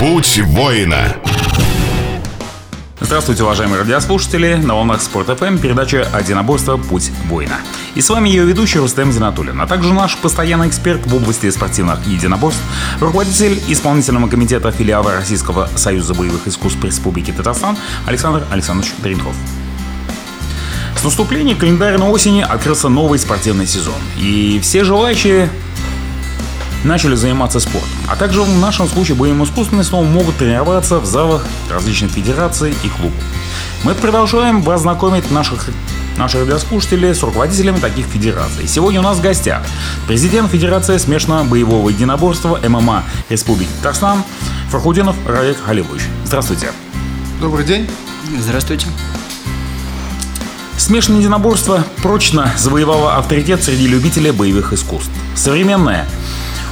Путь воина. Здравствуйте, уважаемые радиослушатели! На волнах Спорт ФМ передача «Одиноборство. Путь воина». И с вами ее ведущий Рустем Зинатуллин, а также наш постоянный эксперт в области спортивных единоборств, руководитель исполнительного комитета филиала Российского союза боевых искусств Республики Татарстан Александр Александрович Тринков. С наступлением календарной осени открылся новый спортивный сезон. И все желающие начали заниматься спортом. А также в нашем случае боевым искусством снова могут тренироваться в залах различных федераций и клубов. Мы продолжаем познакомить наших наших радиослушателей с руководителями таких федераций. Сегодня у нас в гостях президент Федерации смешанного боевого единоборства ММА Республики Татарстан Фархудинов Раик Халилович. Здравствуйте. Добрый день. Здравствуйте. Смешанное единоборство прочно завоевало авторитет среди любителей боевых искусств. Современное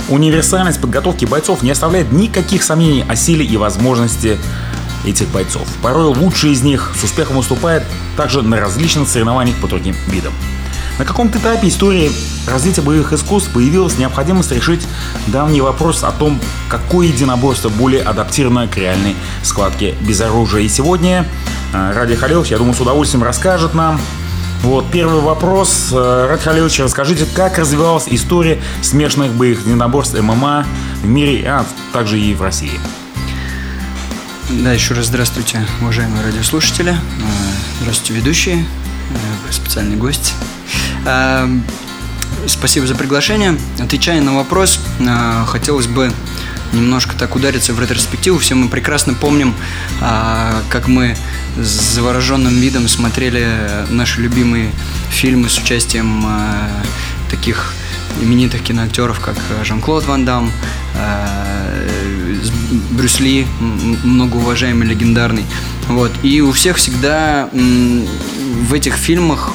Универсальность подготовки бойцов не оставляет никаких сомнений о силе и возможности этих бойцов. Порой лучшие из них с успехом выступают также на различных соревнованиях по другим видам. На каком-то этапе истории развития боевых искусств появилась необходимость решить давний вопрос о том, какое единоборство более адаптировано к реальной складке без оружия. И сегодня э, Ради Халилович, я думаю, с удовольствием расскажет нам вот, первый вопрос. Э, Рад Халилович, расскажите, как развивалась история смешанных боевых единоборств ММА в мире, а также и в России? Да, еще раз здравствуйте, уважаемые радиослушатели. Э, здравствуйте, ведущие, э, специальный гость. Спасибо за приглашение. Отвечая на вопрос, хотелось бы немножко так удариться в ретроспективу. Все мы прекрасно помним, а, как мы с завороженным видом смотрели наши любимые фильмы с участием а, таких именитых киноактеров, как Жан-Клод Ван Дам, а, Брюс Ли, многоуважаемый, легендарный. Вот. И у всех всегда в этих фильмах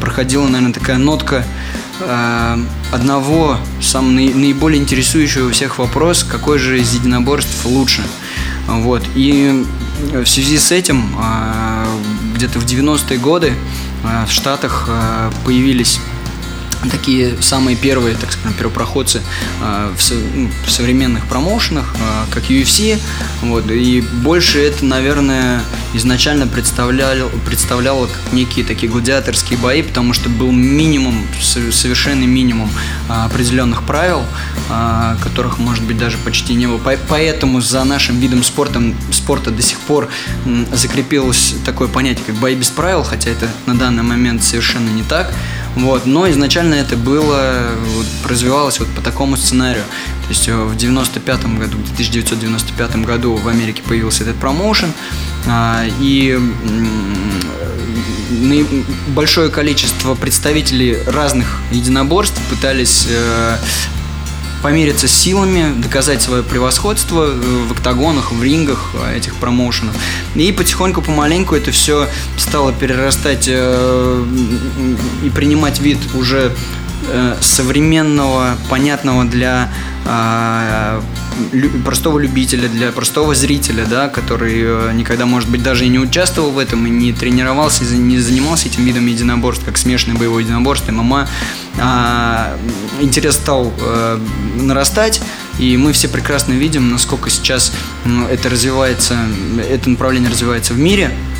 проходила, наверное, такая нотка Э, одного сам наиболее интересующего всех вопрос, какой же из единоборств лучше. Вот. И в связи с этим э, где-то в 90-е годы э, в Штатах появились такие самые первые, так скажем, первопроходцы э, в, ну, в современных промоушенах, э, как UFC. Вот, и больше это, наверное, изначально представляло, представляло как некие такие гладиаторские бои, потому что был минимум, совершенный минимум э, определенных правил, которых, может быть, даже почти не было. Поэтому за нашим видом спорта, спорта до сих пор закрепилось такое понятие, как бои без правил, хотя это на данный момент совершенно не так. Вот. Но изначально это было, вот, развивалось вот по такому сценарию. То есть э, в 95 году, в 1995 году в Америке появился этот промоушен, а, и большое количество представителей разных единоборств пытались э, помериться силами, доказать свое превосходство э, в октагонах, в рингах э, этих промоушенов. И потихоньку, помаленьку это все стало перерастать э, и принимать вид уже современного, понятного для простого любителя, для простого зрителя, да, который э, никогда, может быть, даже и не участвовал в этом, и не тренировался, и не занимался этим видом единоборств, как смешанное боевое единоборство, ММА, а, интерес стал э, нарастать, и мы все прекрасно видим, насколько сейчас это развивается, это направление развивается в мире, а,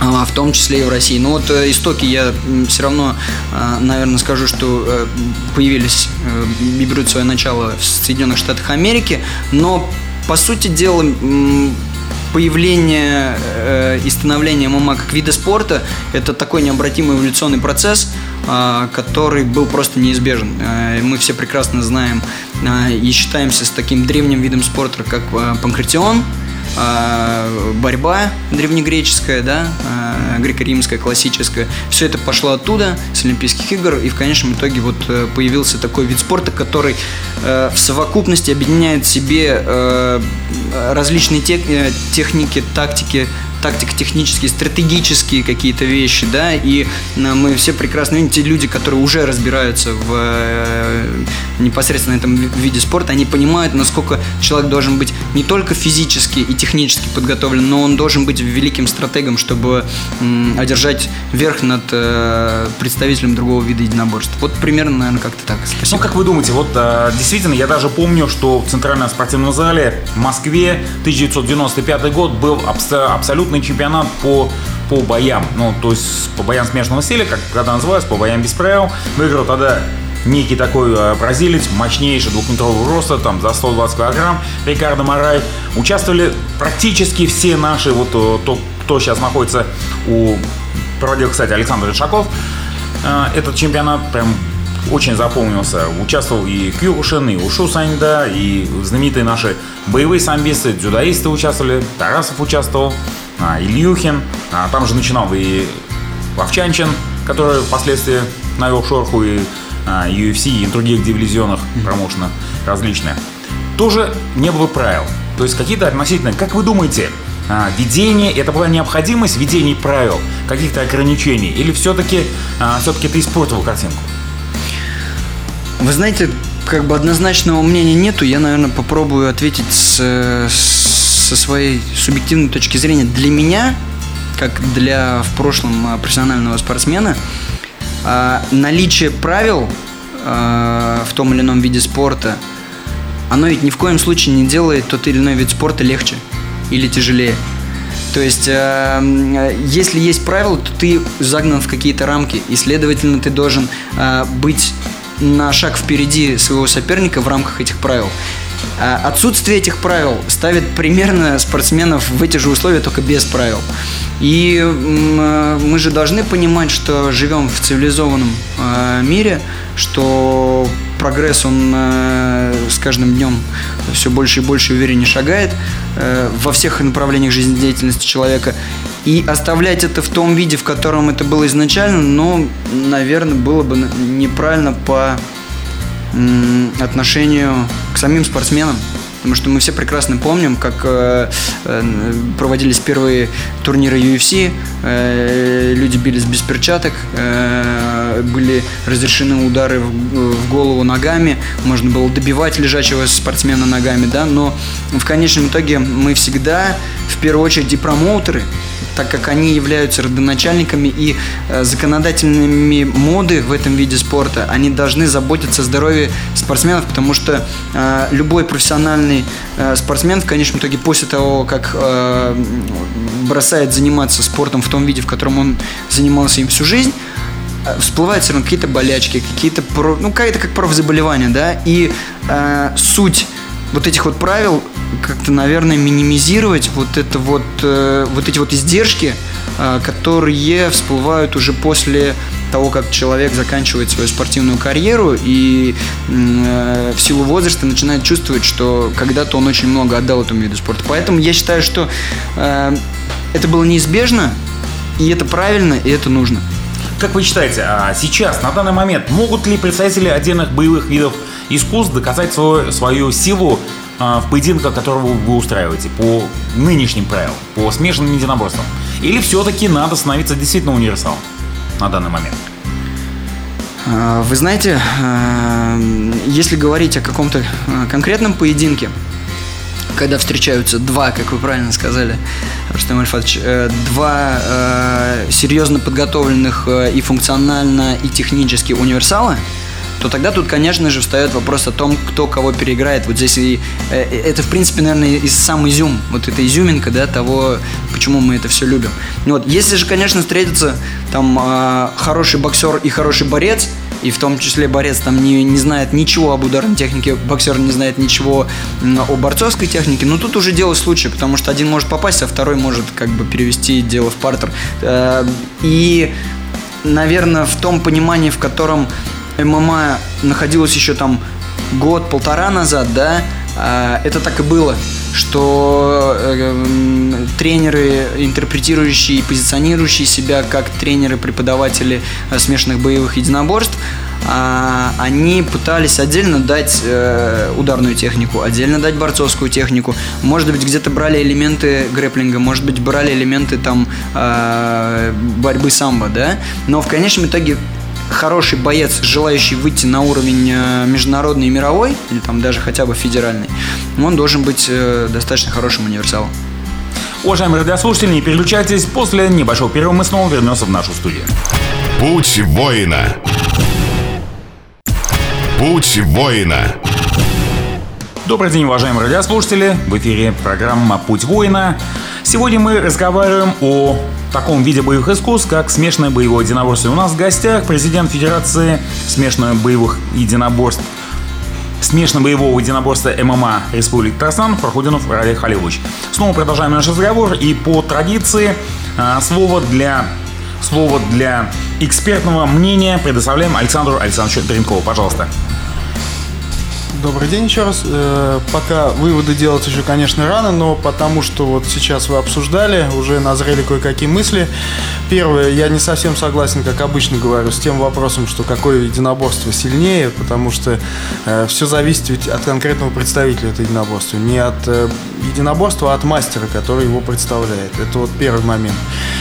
в том числе и в России. Но вот э, истоки я все равно, а, наверное, скажу, что э, появились э, и берут свое начало в Соединенных Штатах Америки, но по сути дела появление и становление ММА как вида спорта – это такой необратимый эволюционный процесс, а, который был просто неизбежен. Мы все прекрасно знаем и считаемся с таким древним видом спорта, как панкратион – а, борьба древнегреческая, да, а, греко-римская, классическая, все это пошло оттуда, с Олимпийских игр, и в конечном итоге вот э, появился такой вид спорта, который э, в совокупности объединяет в себе э, различные техники, тактики, тактико-технические, стратегические какие-то вещи, да, и мы все прекрасно видим, те люди, которые уже разбираются в э, непосредственно этом виде спорта, они понимают, насколько человек должен быть не только физически и технически подготовлен, но он должен быть великим стратегом, чтобы одержать верх над э, представителем другого вида единоборств. Вот примерно, наверное, как-то так. Спасибо. Ну, как вы думаете, вот э, действительно, я даже помню, что в Центральном спортивном зале в Москве 1995 год был абсолютный чемпионат по по боям, ну, то есть по боям смешанного стиля, как когда называется, по боям без правил. Выиграл тогда некий такой э, бразилец, мощнейший, двухметрового роста, там за 120 килограмм, Рикардо Марай. Участвовали практически все наши, вот э, то, кто сейчас находится у... Проводил, кстати, Александр Ишаков. Э, этот чемпионат прям очень запомнился. Участвовал и Кюрушин, и Ушу Саньда, и знаменитые наши боевые самбисты, дзюдоисты участвовали, Тарасов участвовал, а, Ильюхин, а там же начинал и Вовчанчин, который впоследствии навел шорху и а, UFC и других дивизионах промоушена различные. Тоже не было правил. То есть какие-то относительно, как вы думаете, а, ведение, это была необходимость ведения правил, каких-то ограничений, или все-таки а, все-таки ты испортил картинку? Вы знаете, как бы однозначного мнения нету. Я, наверное, попробую ответить с, со своей субъективной точки зрения. Для меня, как для в прошлом а, профессионального спортсмена, а, наличие правил а, в том или ином виде спорта, оно ведь ни в коем случае не делает тот или иной вид спорта легче или тяжелее. То есть, если есть правила, то ты загнан в какие-то рамки, и, следовательно, ты должен быть на шаг впереди своего соперника в рамках этих правил. А отсутствие этих правил ставит примерно спортсменов в эти же условия, только без правил. И мы же должны понимать, что живем в цивилизованном а, мире, что прогресс, он э, с каждым днем все больше и больше увереннее шагает э, во всех направлениях жизнедеятельности человека. И оставлять это в том виде, в котором это было изначально, ну, наверное, было бы неправильно по отношению к самим спортсменам. Потому что мы все прекрасно помним, как э, э, проводились первые турниры UFC, э, люди бились без перчаток, э, были разрешены удары в, в голову ногами, можно было добивать лежачего спортсмена ногами, да, но в конечном итоге мы всегда, в первую очередь, и промоутеры, так как они являются родоначальниками и э, законодательными моды в этом виде спорта, они должны заботиться о здоровье спортсменов, потому что э, любой профессиональный э, спортсмен в конечном итоге после того, как бросает заниматься спортом в том виде, в котором он занимался им всю жизнь, всплывают все равно какие-то болячки, какие-то, ну, какие-то как профзаболевания, да, и э, суть вот этих вот правил как-то, наверное, минимизировать вот это вот, э, вот эти вот издержки, э, которые всплывают уже после того, как человек заканчивает свою спортивную карьеру и э, в силу возраста начинает чувствовать, что когда-то он очень много отдал этому виду спорта. Поэтому я считаю, что э, это было неизбежно, и это правильно, и это нужно. Как вы считаете, а сейчас, на данный момент, могут ли представители отдельных боевых видов искусств доказать свою, свою силу в поединках, которые вы, вы устраиваете, по нынешним правилам, по смешанным единоборствам? Или все-таки надо становиться действительно универсалом на данный момент? А, вы знаете, а, если говорить о каком-то конкретном поединке, когда встречаются два, как вы правильно сказали, Рустам Альфатович, э, два э, серьезно подготовленных э, и функционально, и технически универсала, то тогда тут, конечно же, встает вопрос о том, кто кого переиграет. Вот здесь и, это, в принципе, наверное, и сам изюм, вот эта изюминка, да, того, почему мы это все любим. Вот, если же, конечно, встретится там хороший боксер и хороший борец, и в том числе борец там не, не знает ничего об ударной технике, боксер не знает ничего о борцовской технике, но тут уже дело случая, потому что один может попасть, а второй может как бы перевести дело в партер. Э, и, наверное, в том понимании, в котором ММА находилась еще там год-полтора назад, да, э, это так и было что э, тренеры, интерпретирующие и позиционирующие себя как тренеры-преподаватели э, смешанных боевых единоборств, а, они пытались отдельно дать э, ударную технику, отдельно дать борцовскую технику. Может быть, где-то брали элементы грэплинга, может быть, брали элементы там борьбы самбо, да. Но в конечном итоге хороший боец, желающий выйти на уровень э, международный и мировой, или там даже хотя бы федеральный, он должен быть э, достаточно хорошим универсалом. Уважаемые радиослушатели, не переключайтесь. После небольшого перерыва мы снова вернемся в нашу студию. Путь воина. Путь воина. Добрый день, уважаемые радиослушатели. В эфире программа «Путь воина». Сегодня мы разговариваем о таком виде боевых искусств, как смешанное боевое единоборство. У нас в гостях президент Федерации смешанных боевых единоборств смешанно-боевого единоборства ММА Республики Татарстан Проходинов Ради Халилович. Снова продолжаем наш разговор и по традиции а, слово для слово для экспертного мнения предоставляем Александру Александровичу Дренкову. Пожалуйста. Добрый день еще раз. Э, пока выводы делать еще, конечно, рано, но потому что вот сейчас вы обсуждали, уже назрели кое-какие мысли. Первое, я не совсем согласен, как обычно говорю, с тем вопросом, что какое единоборство сильнее, потому что э, все зависит ведь от конкретного представителя этого единоборства. Не от э, единоборства, а от мастера, который его представляет. Это вот первый момент.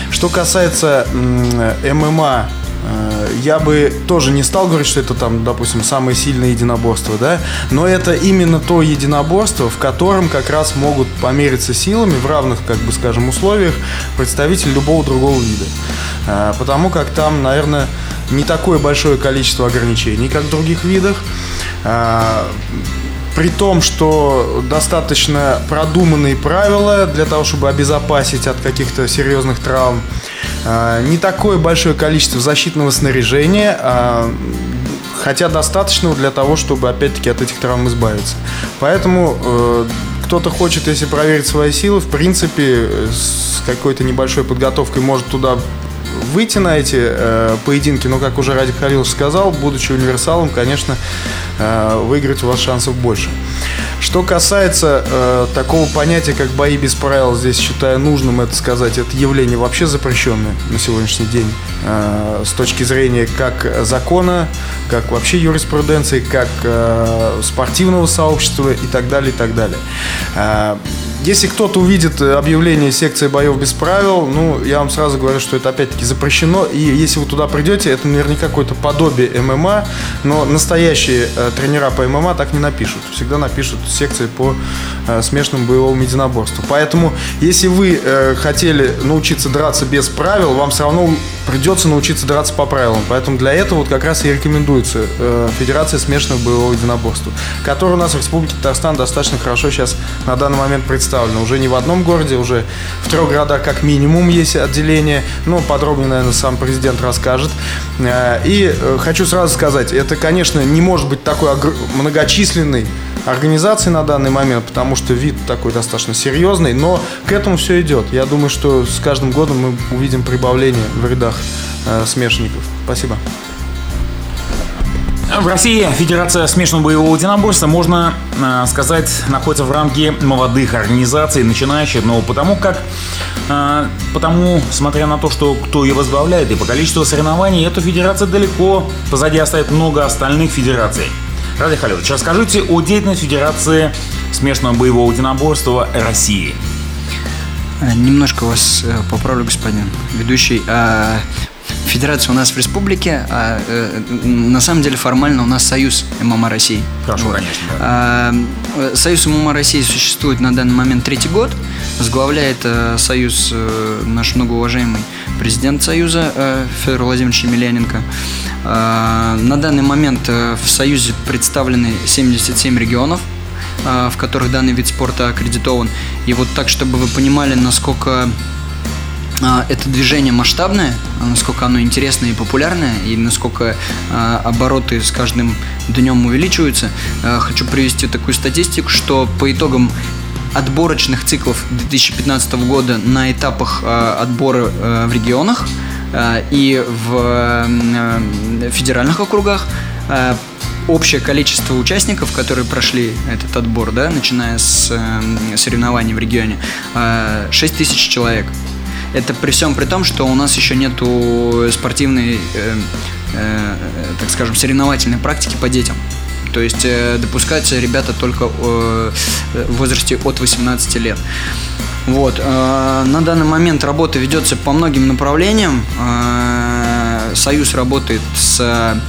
Что касается ММА я бы тоже не стал говорить, что это там, допустим, самое сильное единоборство, да, но это именно то единоборство, в котором как раз могут помериться силами в равных, как бы скажем, условиях представители любого другого вида. Э, потому как там, наверное, не такое большое количество ограничений, как в других видах э, при том, что достаточно продуманные правила для того, чтобы обезопасить от каких-то серьезных травм. А, не такое большое количество защитного снаряжения, а, хотя достаточного для того, чтобы опять-таки от этих травм избавиться. Поэтому э, кто-то хочет, если проверить свои силы, в принципе, с какой-то небольшой подготовкой может туда выйти на эти э, поединки, но, как уже Радик Халилович сказал, будучи универсалом, конечно, выиграть у вас шансов больше. Что касается э, такого понятия, как бои без правил, здесь считаю нужным это сказать, это явление вообще запрещенное на сегодняшний день э, с точки зрения как закона, как вообще юриспруденции, как э, спортивного сообщества и так далее, и так далее. Э, если кто-то увидит э, объявление секции боев без правил, ну, я вам сразу говорю, что это опять-таки запрещено. И если вы туда придете, это наверняка какое-то подобие ММА, но настоящие э, тренера по ММА так не напишут. Всегда напишут секции по э, смешанному боевому единоборству. Поэтому, если вы э, хотели научиться драться без правил, вам все равно придется научиться драться по правилам. Поэтому для этого вот как раз и рекомендуется э, Федерация смешанного боевого единоборства, которая у нас в Республике Татарстан достаточно хорошо сейчас на данный момент представлена. Уже не в одном городе, уже в трех городах как минимум есть отделение. Ну, подробнее, наверное, сам президент расскажет. Э, и э, хочу сразу сказать, это, конечно, не может быть такой многочисленный организации на данный момент, потому что вид такой достаточно серьезный, но к этому все идет. Я думаю, что с каждым годом мы увидим прибавление в рядах э, смешанников. Спасибо. В России Федерация смешанного боевого единоборства, можно э, сказать, находится в рамке молодых организаций, начинающих, но потому как, э, потому, смотря на то, что кто ее возглавляет, и по количеству соревнований, эта федерация далеко позади оставит много остальных федераций. Ради Халилович, расскажите о деятельности Федерации смешанного боевого единоборства России. Э, немножко вас э, поправлю, господин ведущий. А, федерация у нас в республике, а э, на самом деле формально у нас Союз ММА России. Хорошо, вот. конечно. Да. А, Союз ММА России существует на данный момент третий год. Возглавляет Союз наш многоуважаемый президент Союза Федор Владимирович Емельяненко. На данный момент в Союзе представлены 77 регионов – в которых данный вид спорта аккредитован. И вот так, чтобы вы понимали, насколько а, это движение масштабное, насколько оно интересное и популярное, и насколько а, обороты с каждым днем увеличиваются, хочу привести такую статистику, что по итогам отборочных циклов 2015 года на этапах отбора в регионах и в федеральных округах общее количество участников, которые прошли этот отбор, да, начиная с э, соревнований в регионе, э, 6 тысяч человек. Это при всем при том, что у нас еще нету спортивной э, э, так скажем, соревновательной практики по детям. То есть э, допускаются ребята только э, в возрасте от 18 лет. Вот. Э, на данный момент работа ведется по многим направлениям. Э, Союз работает с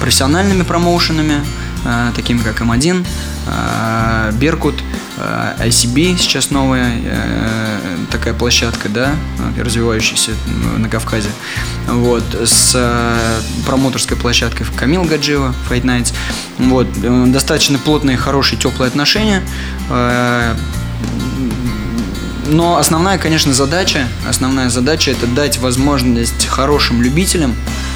профессиональными промоушенами, э, такими как М1, э, Беркут, э, ICB сейчас новая э, такая площадка, да, э, развивающаяся на Кавказе. Вот, с э, промоторской площадкой Камил Гаджиева, Fight Nights. Вот, э, достаточно плотные, хорошие, теплые отношения. Э, но основная, конечно, задача, основная задача это дать возможность хорошим любителям э,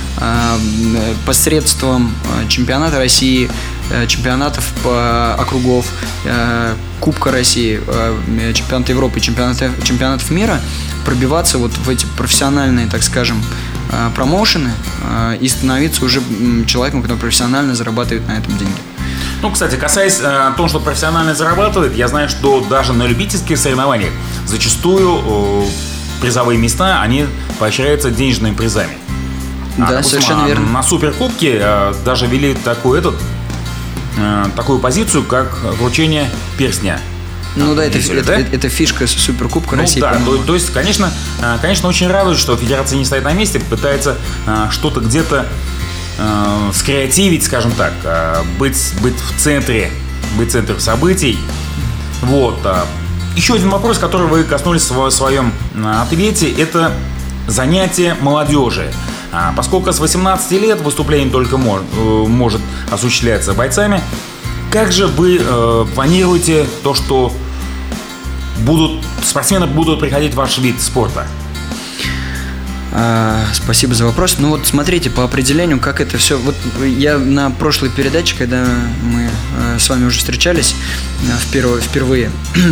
посредством э, чемпионата России, э, чемпионатов по округов, э, Кубка России, э, чемпионата Европы, чемпионата, чемпионатов мира пробиваться вот в эти профессиональные, так скажем, э, промоушены э, и становиться уже человеком, который профессионально зарабатывает на этом деньги. Ну, кстати, касаясь э, того, что профессионально зарабатывает, я знаю, что даже на любительских соревнованиях зачастую э, призовые места, они поощряются денежными призами. Да, допустим, совершенно а верно. На суперкубке э, даже ввели такую, этот, э, такую позицию, как вручение перстня. Ну да, это, Видели, это, да? это, это фишка Суперкубка Ну России. да, то, то есть, конечно, э, конечно, очень радует, что федерация не стоит на месте, пытается что-то где-то э, скреативить, скажем так, быть, быть в центре, быть центром событий. Вот. а. Еще один вопрос, который вы коснулись в своем ответе, это занятие молодежи. А, Поскольку с 18 лет выступление только мож- э, может осуществляться бойцами, как же вы э, планируете то, что будут спортсмены будут приходить в ваш вид спорта? А, спасибо за вопрос. Ну вот смотрите, по определению, как это все. Вот я на прошлой передаче, когда мы э, с вами уже встречались э, впервые, впервые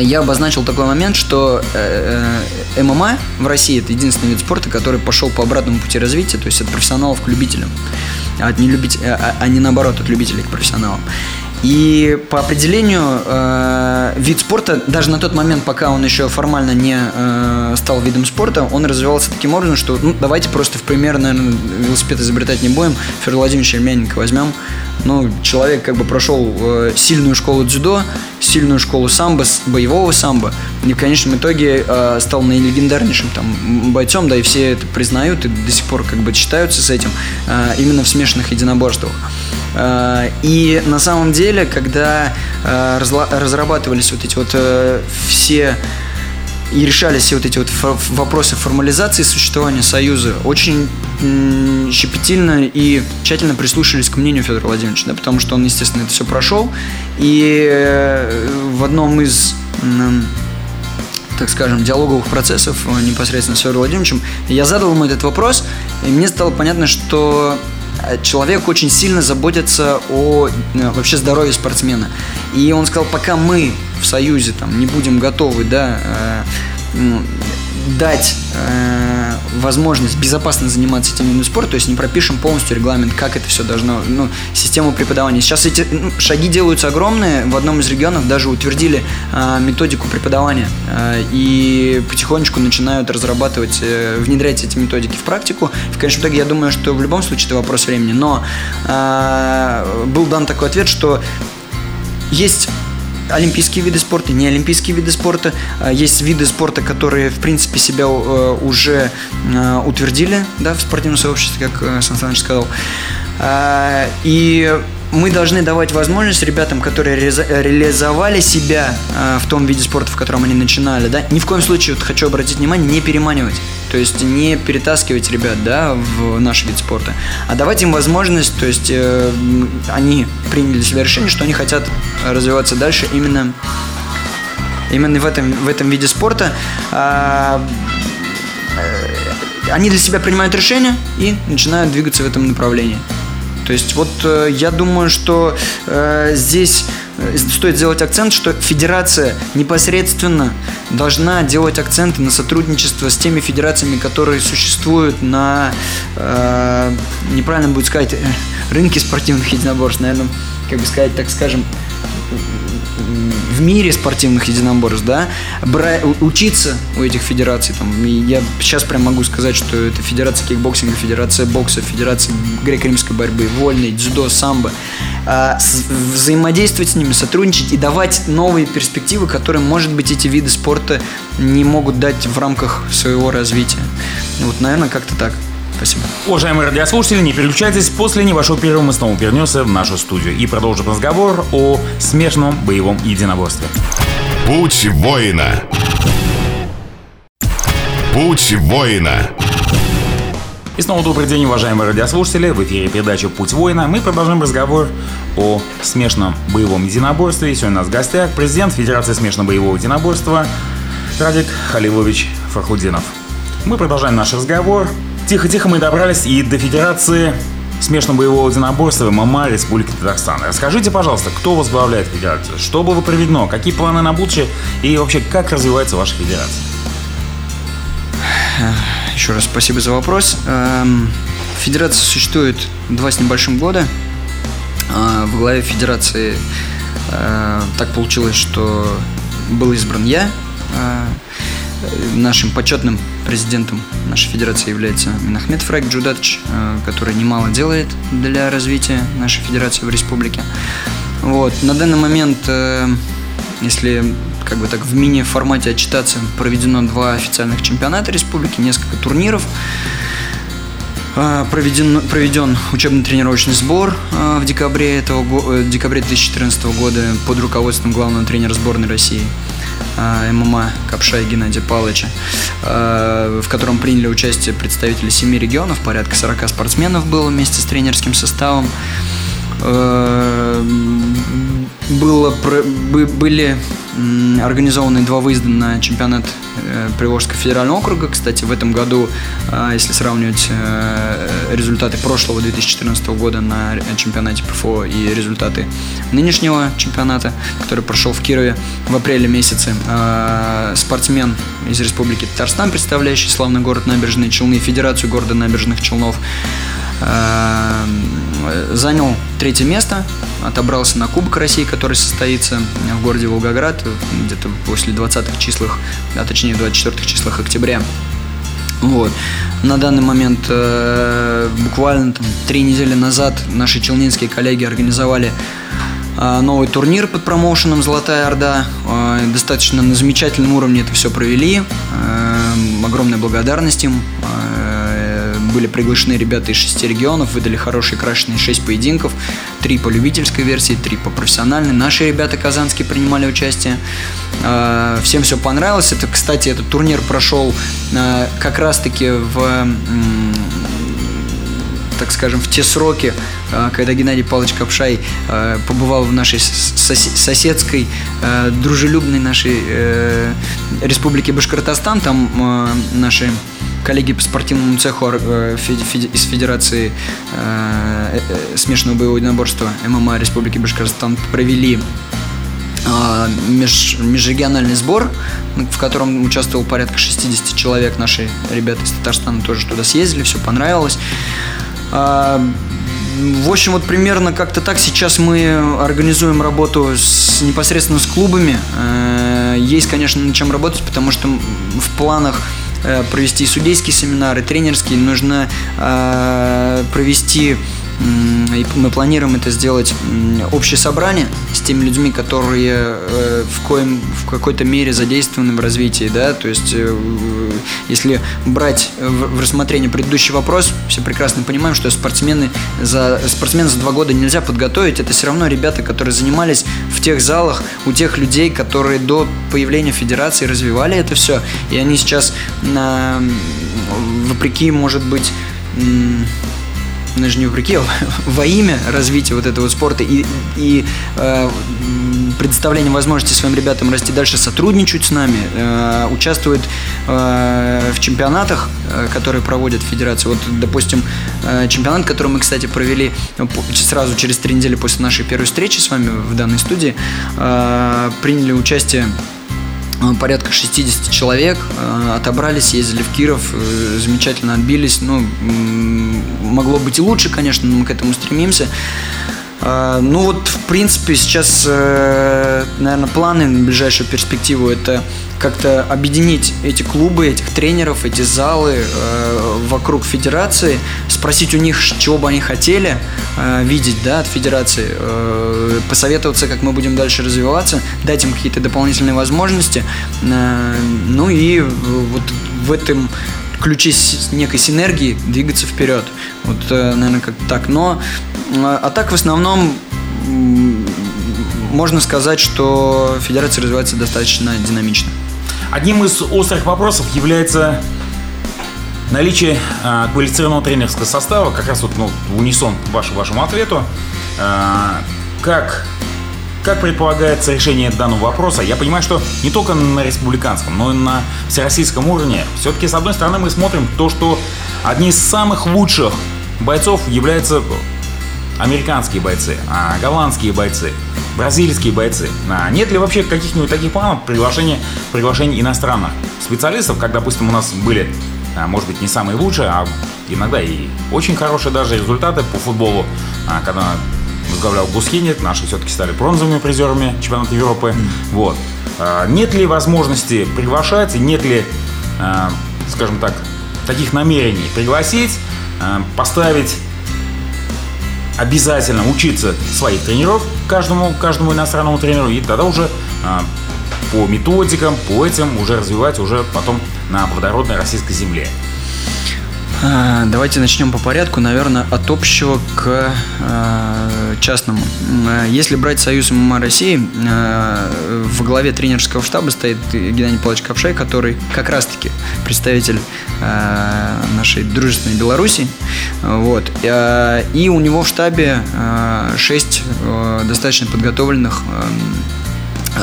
я обозначил такой момент, что э, э, ММА в России это единственный вид спорта, который пошел по обратному пути развития, то есть от профессионалов к любителям, а, от не любить, а, а не наоборот от любителей к профессионалам. И по определению э, вид спорта, даже на тот момент, пока он еще формально не э, стал видом спорта, он развивался таким образом, что ну, давайте просто в пример, наверное, велосипед изобретать не будем. Федор Владимирович Ельмяненко возьмем. Ну, человек как бы прошел э, сильную школу дзюдо, сильную школу самбо, боевого самбо. И в конечном итоге э, стал наилегендарнейшим там бойцом, да, и все это признают и до сих пор как бы считаются с этим э, именно в смешанных единоборствах. Э, И на самом деле, когда э, разрабатывались вот эти вот э, все и решались все вот эти вот вопросы формализации существования Союза, очень щепетильно и тщательно прислушались к мнению Федора Владимировича, да, потому что он, естественно, это все прошел. И в одном из так скажем, диалоговых процессов непосредственно с Федором Владимировичем, я задал ему этот вопрос, и мне стало понятно, что человек очень сильно заботится о э, вообще здоровье спортсмена. И он сказал, пока мы в Союзе там не будем готовы, да, э, дать э, возможность безопасно заниматься этим видом спорта, то есть не пропишем полностью регламент, как это все должно, ну, систему преподавания. Сейчас эти ну, шаги делаются огромные, в одном из регионов даже утвердили э, методику преподавания э, и потихонечку начинают разрабатывать, э, внедрять эти методики в практику. В конечном итоге я думаю, что в любом случае это вопрос времени, но э, был дан такой ответ, что есть олимпийские виды спорта, не олимпийские виды спорта. А, Есть виды спорта, которые, в принципе, себя э, уже э, утвердили да, в спортивном сообществе, как э, Сан Саныч сказал. А, И мы должны давать возможность ребятам, которые реализовали себя в том виде спорта, в котором они начинали, да, ни в коем случае, вот хочу обратить внимание, не переманивать. То есть не перетаскивать ребят, да, в наш вид спорта, а давать им возможность, то есть э, они приняли для себя решение, что они хотят развиваться дальше именно именно в этом, в этом виде спорта. А, э, они для себя принимают решение и начинают двигаться в этом направлении. То есть вот э, я думаю, что э, здесь э, стоит сделать акцент, что федерация непосредственно должна делать акценты на сотрудничество с теми федерациями, которые существуют на, э, неправильно будет сказать, рынке спортивных единоборств, наверное, как бы сказать, так скажем, в мире спортивных единоборств, да, бра- учиться у этих федераций. Там, и я сейчас прям могу сказать, что это Федерация кикбоксинга, Федерация бокса, Федерация греко-римской борьбы, вольной, дзюдо, самбо. А, с- взаимодействовать с ними, сотрудничать и давать новые перспективы, которые, может быть, эти виды спорта не могут дать в рамках своего развития. Вот, наверное, как-то так. Спасибо. Уважаемые радиослушатели, не переключайтесь. После небольшого перерыва мы снова вернемся в нашу студию и продолжим разговор о смешанном боевом единоборстве. Путь воина. Путь воина. И снова добрый день, уважаемые радиослушатели. В эфире передача «Путь воина». Мы продолжаем разговор о смешанном боевом единоборстве. И сегодня у нас в гостях президент Федерации смешанного боевого единоборства Радик Халилович Фахудинов. Мы продолжаем наш разговор. Тихо-тихо мы добрались и до Федерации смешанного боевого единоборства ММА Республики Татарстан. Расскажите, пожалуйста, кто возглавляет федерацию, что было проведено, какие планы на будущее и вообще как развивается ваша федерация? Еще раз спасибо за вопрос. Эм, Федерация существует два с небольшим года. А, В главе федерации э, так получилось, что был избран я. А, Нашим почетным президентом нашей федерации является Минахмед Фрайк Джудатович, э, который немало делает для развития нашей федерации в республике. Вот. На данный момент, э, если как бы так в мини-формате отчитаться, проведено два официальных чемпионата республики, несколько турниров. Проведен, проведен учебно-тренировочный сбор в декабре, этого, го- э, декабре 2014 года под руководством главного тренера сборной России а, ММА Капшая Геннадия Павловича, а, в котором приняли участие представители семи регионов, порядка 40 спортсменов было вместе с тренерским составом. Э, было, были организованы два выезда на чемпионат э, Приволжского федерального округа. Кстати, в этом году, э, если сравнивать результаты прошлого 2014 года на чемпионате ПФО и результаты нынешнего чемпионата, который прошел в Кирове в апреле месяце, спортсмен из Республики Татарстан, представляющий славный город Набережные Челны, Федерацию города Набережных Челнов, занял третье место, отобрался на Кубок России, который состоится в городе Волгоград где-то после 20-х числах, а точнее 24-х числах октября. Вот. На данный момент э, буквально там, три недели назад наши челнинские коллеги организовали э, новый турнир под промоушеном «Золотая Орда». Э, достаточно на замечательном уровне это все провели. Э, огромная благодарность им. Э, были приглашены ребята из шести регионов, выдали хорошие крашеные шесть поединков, три по любительской версии, три по профессиональной. Наши ребята казанские принимали участие. Э, Всем все понравилось. Это, кстати, этот турнир прошел э, как раз-таки в так скажем, в те сроки, э, когда Геннадий Павлович Капшай побывал в нашей сос- соседской, дружелюбной нашей республике Башкортостан, там наши коллеги по спортивному цеху э, из Федерации э, э, смешанного боевого единоборства ММА Республики Башкортостан провели а, меж- межрегиональный сбор, в котором участвовал порядка 60 человек. Наши ребята из Татарстана тоже туда съездили, все понравилось. А, В общем, вот примерно как-то так сейчас мы организуем работу с, непосредственно с клубами. Есть, конечно, над чем работать, потому что в планах провести судейские семинары, тренерские, нужно э, провести и мы планируем это сделать общее собрание с теми людьми, которые э, в, коем, в какой-то мере задействованы в развитии, да, то есть э, если брать в, рассмотрение предыдущий вопрос, все прекрасно понимаем, что спортсмены за, спортсмена за два года нельзя подготовить, это все равно ребята, которые занимались в тех залах у тех людей, которые до появления федерации развивали это все, и они сейчас вопреки, может быть, вопреки, а во имя развития вот этого спорта и, и э, предоставления возможности своим ребятам расти дальше, сотрудничают с нами, э, участвуют э, в чемпионатах, э, которые проводят федерация. Вот, допустим, э, чемпионат, который мы, кстати, провели по- сразу через три недели после нашей первой встречи с вами в данной студии, э, приняли участие порядка 60 человек, э, отобрались, съездили в Киров, э, замечательно отбились. Ну, могло быть и лучше, конечно, но мы к этому стремимся. А, ну вот, в принципе, сейчас, э, наверное, планы на ближайшую перспективу это как-то объединить эти клубы, этих тренеров, эти залы э, вокруг федерации, спросить у них, чего бы они хотели э, видеть да, от федерации, посоветоваться, как мы будем дальше развиваться, дать им какие-то дополнительные возможности. Ну и вот в этом ключе некой синергии двигаться вперед. Вот, э, наверное, как так. Но, э, а так в основном можно сказать, что федерация развивается достаточно динамично. Одним из острых вопросов является наличие э, квалифицированного тренерского состава, как раз вот ну, унисон вашему, вашему ответу. Э, как, как предполагается решение данного вопроса? Я понимаю, что не только на республиканском, но и на всероссийском уровне. Все-таки, с одной стороны, мы смотрим то, что одни из самых лучших бойцов являются американские бойцы, а голландские бойцы бразильские бойцы. А нет ли вообще каких-нибудь таких планов приглашения, приглашения иностранных специалистов, как, допустим, у нас были, а, может быть, не самые лучшие, а иногда и очень хорошие даже результаты по футболу, а, когда возглавлял Гусхинет, наши все-таки стали бронзовыми призерами чемпионата Европы. Вот. А, нет ли возможности приглашать, нет ли, скажем так, таких намерений пригласить, поставить обязательно учиться своих тренеров, каждому, каждому иностранному тренеру, и тогда уже а, по методикам, по этим уже развивать уже потом на плодородной российской земле. А, давайте начнем по порядку, наверное, от общего к э, частному. А, если брать Союз ММА России, э, в главе тренерского штаба стоит Геннадий Павлович Капшай, который как раз-таки представитель э, нашей дружественной Беларуси. Вот. И у него в штабе э, 6 э, достаточно подготовленных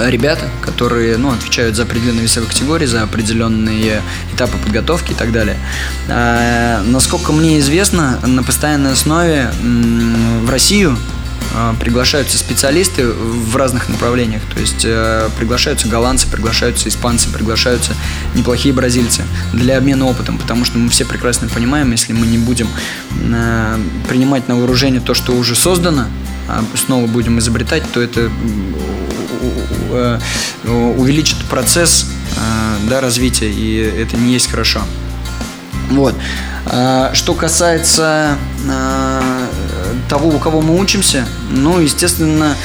ребята, которые ну, отвечают за определенные весовые категории, за определенные этапы подготовки и так далее. А, насколько мне известно, на постоянной основе в Россию а, приглашаются специалисты в разных направлениях. То есть э, приглашаются голландцы, приглашаются испанцы, приглашаются неплохие бразильцы для обмена опытом, потому что мы все прекрасно понимаем, если мы не будем э, принимать на вооружение то, что уже создано, а снова будем изобретать, то это Э, увеличит процесс э, да, развития, и это не есть хорошо. Вот. А, что касается э, того, у кого мы учимся, ну, естественно,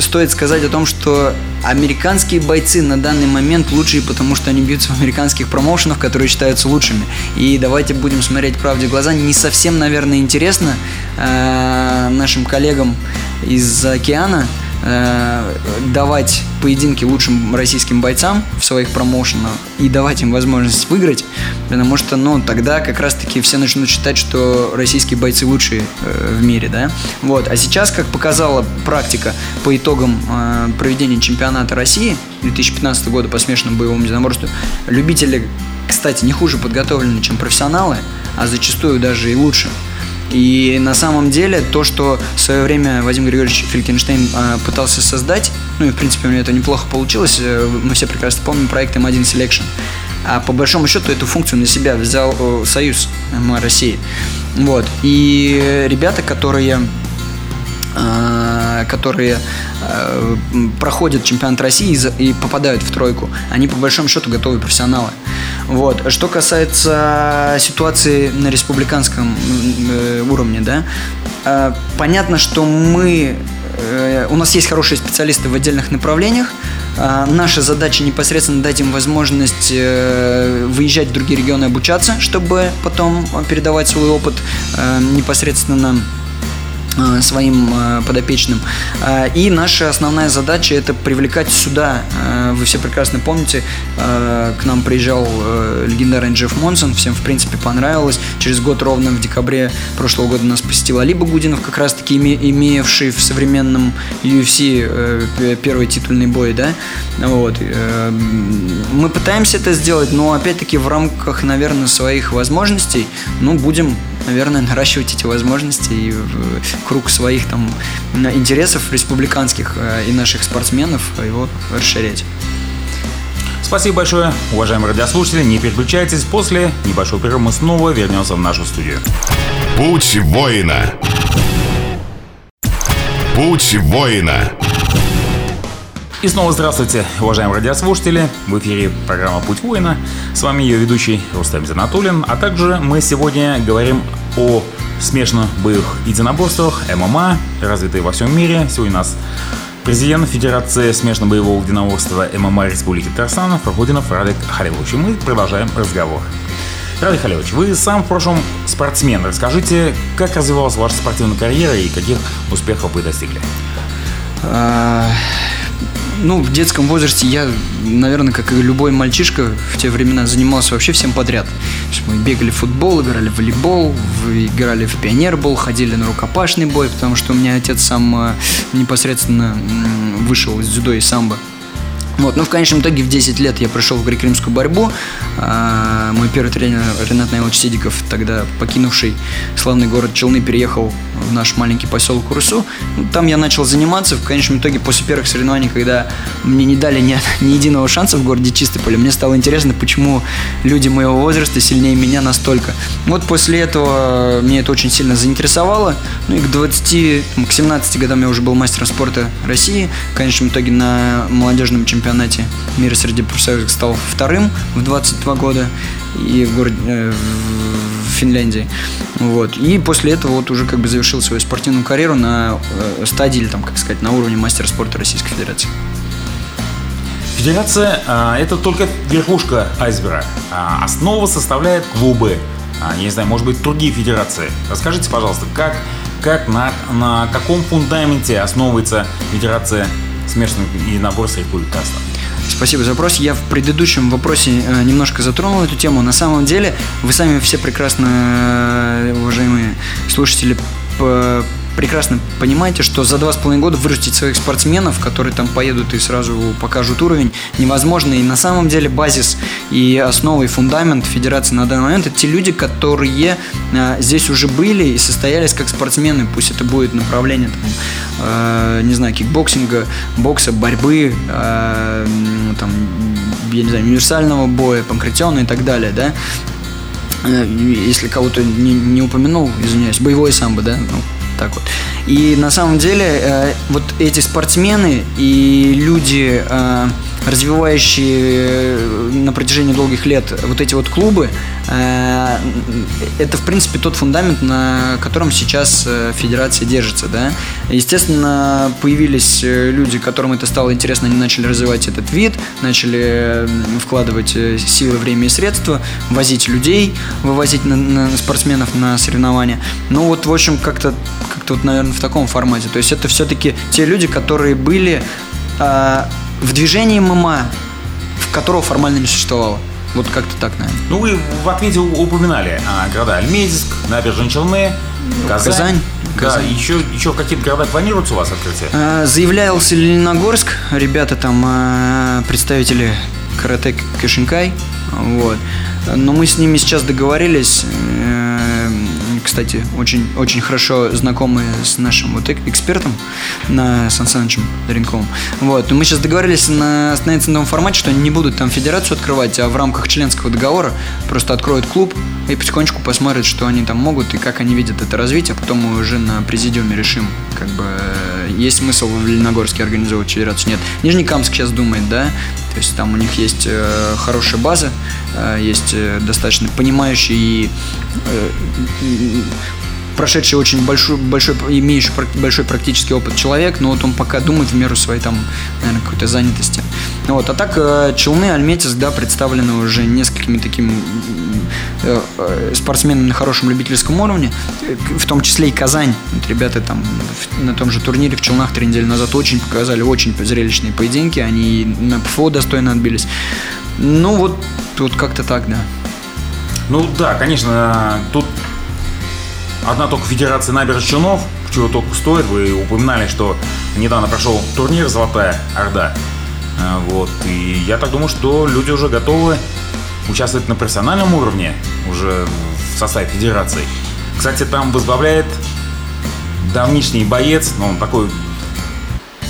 стоит сказать о том, что американские бойцы на данный момент лучшие, потому что они бьются в американских промоушенах, которые считаются лучшими. И давайте будем смотреть правде в глаза. Не совсем, наверное, интересно э, нашим коллегам из океана э, давать поединки лучшим российским бойцам в своих промоушенах и давать им возможность выиграть, потому что, ну, тогда как раз-таки все начнут считать, что российские бойцы лучшие э, в мире, да. Вот. А сейчас, как показала практика по итогам э, проведения чемпионата России 2015 года по смешанному боевому единоборству, любители, кстати, не хуже подготовлены, чем профессионалы, а зачастую даже и лучше. И на самом деле то, что в свое время Вадим Григорьевич Фелькенштейн э, пытался создать, ну и в принципе у него это неплохо получилось, э, мы все прекрасно помним проект M1 Selection. А по большому счету эту функцию на себя взял э, Союз МР России. Вот. И ребята, которые которые э, проходят чемпионат России и, попадают в тройку, они по большому счету готовые профессионалы. Вот. Что касается ситуации на республиканском э, уровне, да, э, понятно, что мы у нас есть хорошие специалисты в отдельных направлениях. Наша задача непосредственно дать им возможность выезжать в другие регионы обучаться, чтобы потом передавать свой опыт непосредственно Э, своим э, подопечным. Э, и наша основная задача это привлекать сюда. Вы все прекрасно помните, к нам приезжал легендарный Джефф Монсон, всем в принципе понравилось. Через год ровно в декабре прошлого года нас посетил Али Багудинов, как раз таки имевший в современном UFC первый титульный бой, да. Вот. Мы пытаемся это сделать, но опять-таки в рамках, наверное, своих возможностей, ну, будем наверное, наращивать эти возможности и круг своих там интересов республиканских э, и наших спортсменов его расширять. Спасибо большое, уважаемые радиослушатели. Не переключайтесь. После небольшого перерыва мы снова вернемся в нашу студию. Путь воина. Путь воина. И снова здравствуйте, уважаемые радиослушатели. В эфире программа «Путь воина». С вами ее ведущий Рустам Зинатуллин. А также мы сегодня говорим о смешанных боевых единоборствах, ММА, развитые во всем мире. Сегодня у нас президент Федерации смешанно-боевого единоборства ММА Республики Татарстан Фархудинов Радик Халилович. И мы продолжаем разговор. Радик Халилович, вы сам в прошлом спортсмен. Расскажите, как развивалась ваша спортивная карьера и каких успехов вы достигли? Ну, в детском возрасте я, наверное, как и любой мальчишка в те времена занимался вообще всем подряд. мы бегали в футбол, играли в волейбол, играли в пионербол, ходили на рукопашный бой, потому что у меня отец сам э, непосредственно вышел из дзюдо и самбо. Вот, но в конечном итоге в 10 лет я пришел в греко-римскую борьбу. А, мой первый тренер Ренат Наилович Сидиков, тогда покинувший славный город Челны, переехал в наш маленький поселок Урусу. Там я начал заниматься. В конечном итоге, после первых соревнований, когда мне не дали ни, ни единого шанса в городе Чистополе, мне стало интересно, почему люди моего возраста сильнее меня настолько. Вот после этого меня это очень сильно заинтересовало. Ну и к 20, к 17 годам я уже был мастером спорта России. В конечном итоге на молодежном чемпионате мира среди профсоюзов стал вторым в 22 года и в, городе, э, Финляндии. Вот. И после этого вот уже как бы завершил свою спортивную карьеру на э, стадии, или там, как сказать, на уровне мастера спорта Российской Федерации. Федерация э, это только верхушка айсберга. А основа составляет клубы. А, я не знаю, может быть, другие федерации. Расскажите, пожалуйста, как, как на, на каком фундаменте основывается федерация смешанных единоборств Республики Татарстан. Спасибо за вопрос. Я в предыдущем вопросе э, немножко затронул эту тему. На самом деле, вы сами все прекрасно, э, уважаемые слушатели, прекрасно понимаете, что за два с половиной года вырастить своих спортсменов, которые там поедут и сразу покажут уровень, невозможно. И на самом деле базис и основа и фундамент федерации на данный момент это те люди, которые э, здесь уже были и состоялись как спортсмены. Пусть это будет направление, там, э, не знаю, кикбоксинга, бокса, борьбы, э, там, я не знаю, универсального боя, панкратиона и так далее, да э, если кого-то не, не упомянул, извиняюсь, боевой самбо, да, ну, так вот. И на самом деле э, вот эти спортсмены и люди, э, развивающие э, на протяжении долгих лет вот эти вот клубы, э, это в принципе тот фундамент, на котором сейчас э, федерация держится, да. Естественно, появились люди, которым это стало интересно, они начали развивать этот вид, начали вкладывать силы, время и средства, возить людей, вывозить на, на спортсменов на соревнования. Ну вот, в общем, как-то как-то вот, наверное, в таком формате. То есть это все-таки те люди, которые были э, в движении ММА, в которого формально не существовало. Вот как-то так, наверное. Ну, вы в ответе упоминали а, города Альметьевск, Набережные Челны, Казань. Казань. Да, еще, еще в каких городах планируется у вас открытие? А, заявлялся Лениногорск. Ребята там, а, представители карате Кишинкай. Вот. Но мы с ними сейчас договорились. Э, кстати, очень, очень хорошо знакомы с нашим вот экспертом, на Сан Санычем Даренковым. Вот. И мы сейчас договорились на, остановиться на том формате, что они не будут там федерацию открывать, а в рамках членского договора просто откроют клуб и потихонечку посмотрят, что они там могут и как они видят это развитие, потом мы уже на президиуме решим, как бы есть смысл в Лениногорске организовывать федерацию, нет. Нижнекамск сейчас думает, да, то есть там у них есть э, хорошая база, э, есть э, достаточно понимающий и прошедший очень большой, большой, имеющий большой практический опыт человек, но вот он пока думает в меру своей там, наверное, какой-то занятости. Вот, а так э, Челны, Альметьевск, да, представлены уже несколькими такими э, э, спортсменами на хорошем любительском уровне, в том числе и Казань. Вот ребята там на том же турнире в Челнах три недели назад очень показали очень зрелищные поединки, они на ПФО достойно отбились. Ну вот, вот как-то так, да. Ну да, конечно, тут Одна только Федерация набережных Челнов, чего только стоит. Вы упоминали, что недавно прошел турнир «Золотая Орда». А, вот. И я так думаю, что люди уже готовы участвовать на профессиональном уровне, уже в составе Федерации. Кстати, там возглавляет давнишний боец, ну, он такой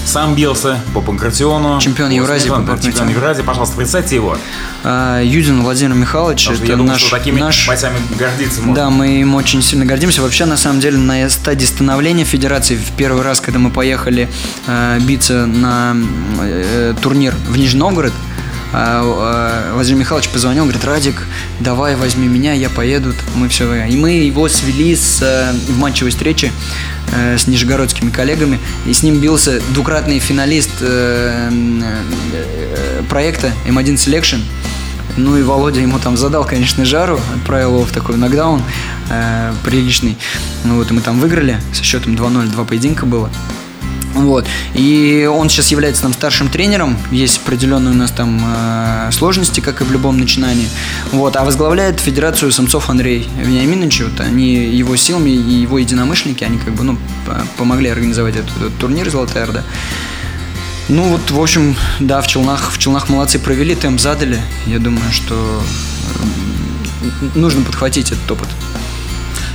сам бился по панкратиону. Чемпион Евразии по панкратиону. Чемпион Евразии. Пожалуйста, представьте его. А, Юдин Владимир Михайлович, это я думаю, наш, что такими наш бойцами гордиться можно. Да, мы им очень сильно гордимся. Вообще, на самом деле, на стадии становления федерации, в первый раз, когда мы поехали э, биться на э, турнир в Нижний Новгород, э, э, Владимир Михайлович позвонил, говорит, Радик, давай возьми меня, я поеду, мы все. И мы его свели с, э, в матчевой встрече э, с нижегородскими коллегами, и с ним бился двукратный финалист э, проекта M1 Selection, ну и Володя ему там задал, конечно, жару, отправил его в такой нокдаун приличный. Ну вот, и мы там выиграли со счетом 2-0, два поединка было. Вот. И он сейчас является там старшим тренером. Есть определенные у нас там э, сложности, как и в любом начинании. Вот. А возглавляет федерацию самцов Андрей Вениаминович. Вот они его силами и его единомышленники, они как бы, ну, помогли организовать этот, этот турнир «Золотая Орда». Ну вот, в общем, да, в Челнах, в Челнах молодцы провели, темп задали. Я думаю, что нужно подхватить этот опыт.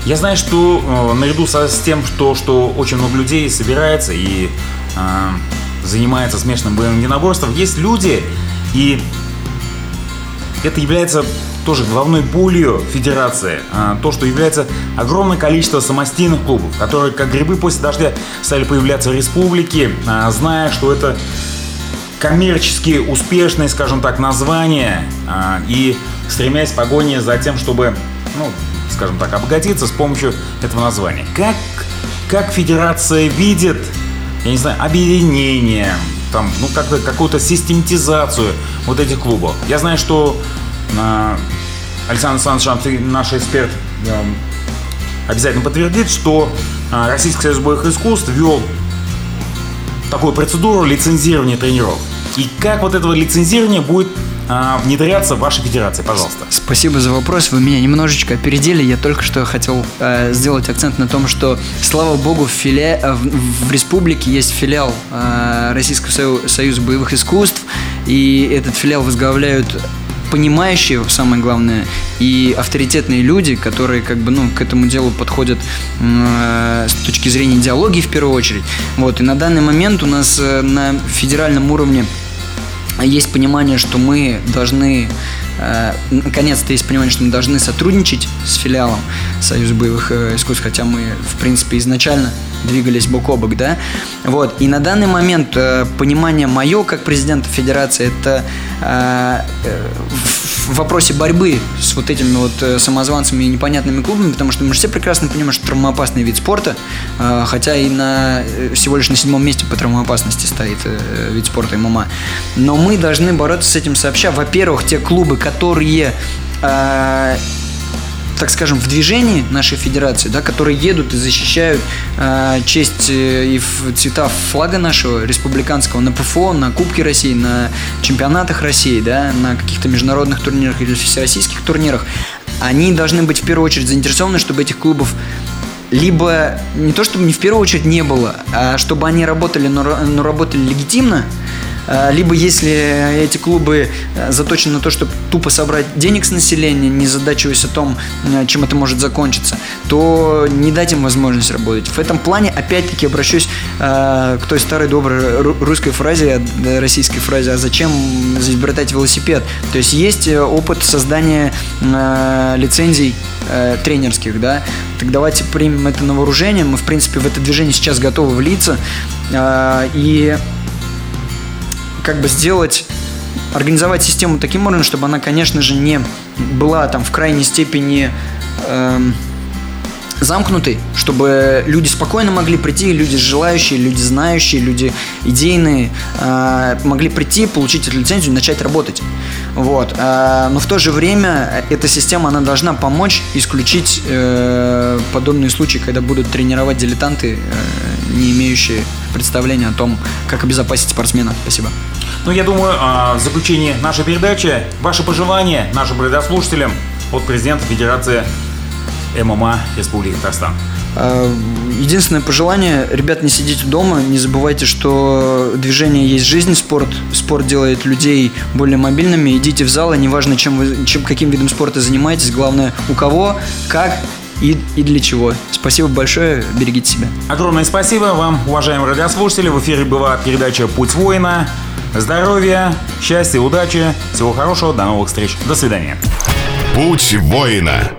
Я знаю, что э, наряду со, с тем, что, что очень много людей собирается и э, занимается смешанным боевым единоборством, есть люди, и это является тоже главной болью федерации. А, то, что является огромное количество самостийных клубов, которые как грибы после дождя стали появляться в республике, а, зная, что это коммерчески успешные, скажем так, названия а, и стремясь в погоне за тем, чтобы, ну, скажем так, обогатиться с помощью этого названия. Как, как федерация видит, я не знаю, объединение, там, ну, как-то какую-то систематизацию вот этих клубов. Я знаю, что а, Александр Александрович, наш эксперт, а, обязательно подтвердит, что а, Российский союз боевых искусств вел такую процедуру лицензирования тренеров. И как вот этого лицензирования будет а, внедряться в вашей федерации, пожалуйста? Спасибо за вопрос. Вы меня немножечко опередили. Я только что хотел э, сделать акцент на том, что, слава богу, в, филе... э, в, в республике есть филиал э, Российского Сою- Союза боевых искусств, и этот филиал возглавляют понимающие, самое главное, и авторитетные люди, которые как бы, ну, к этому делу подходят э, с точки зрения идеологии в первую очередь. Вот, и на данный момент у нас э, на федеральном уровне есть понимание, что мы должны, э, наконец-то есть понимание, что мы должны сотрудничать с филиалом Союза боевых э, искусств, хотя мы, в принципе, изначально двигались бок о бок, да, вот, и на данный момент э, понимание мое, как президента федерации, это в вопросе борьбы с вот этими вот э, самозванцами и непонятными клубами, потому что мы же все прекрасно понимаем, что травмоопасный вид спорта, э, хотя и на э, всего лишь на седьмом месте по травмоопасности стоит вид спорта ММА. Но мы должны бороться с этим сообща. Во-первых, те клубы, которые так скажем, в движении нашей федерации, да, которые едут и защищают э, честь э, и цвета флага нашего республиканского на ПФО, на Кубке России, на чемпионатах России, да, на каких-то международных турнирах или всероссийских турнирах, они должны быть в первую очередь заинтересованы, чтобы этих клубов либо не то чтобы не в первую очередь не было, а чтобы они работали, но, но работали легитимно, либо если эти клубы э, заточены на то, чтобы тупо собрать денег с населения, не задачиваясь о том, э, чем это может закончиться, то не дать им возможность работать. В этом плане, опять-таки, обращусь э, к той старой доброй ру- русской фразе, э, российской фразе, а зачем изобретать велосипед? То есть есть э, опыт создания э, лицензий э, тренерских, да, так давайте примем это на вооружение. Мы, в принципе, в это движение сейчас готовы влиться. э, и как бы сделать организовать систему таким образом, чтобы она, конечно же, не была там в крайней степени эм, замкнутой, чтобы люди спокойно могли прийти, люди желающие, люди знающие, люди идейные э, могли прийти, получить эту лицензию и начать работать. Вот. Э, но в то же время эта система, она должна помочь исключить э, подобные случаи, когда будут тренировать дилетанты, э, не имеющие представления о том, как обезопасить спортсмена. Спасибо. Ну, я думаю, а, в заключении нашей передачи ваши пожелания нашим радиослушателям от президента Федерации ММА Республики Татарстан. А, Единственное пожелание, ребят, не сидите дома, не забывайте, что движение есть жизнь, спорт, спорт делает людей более мобильными, идите в зал, и неважно, чем вы, чем, каким видом спорта занимаетесь, главное, у кого, как и, и для чего. Спасибо большое, берегите себя. Огромное спасибо вам, уважаемые радиослушатели. В эфире была передача «Путь воина». Здоровья, счастья, удачи, всего хорошего, до новых встреч. До свидания. Путь воина.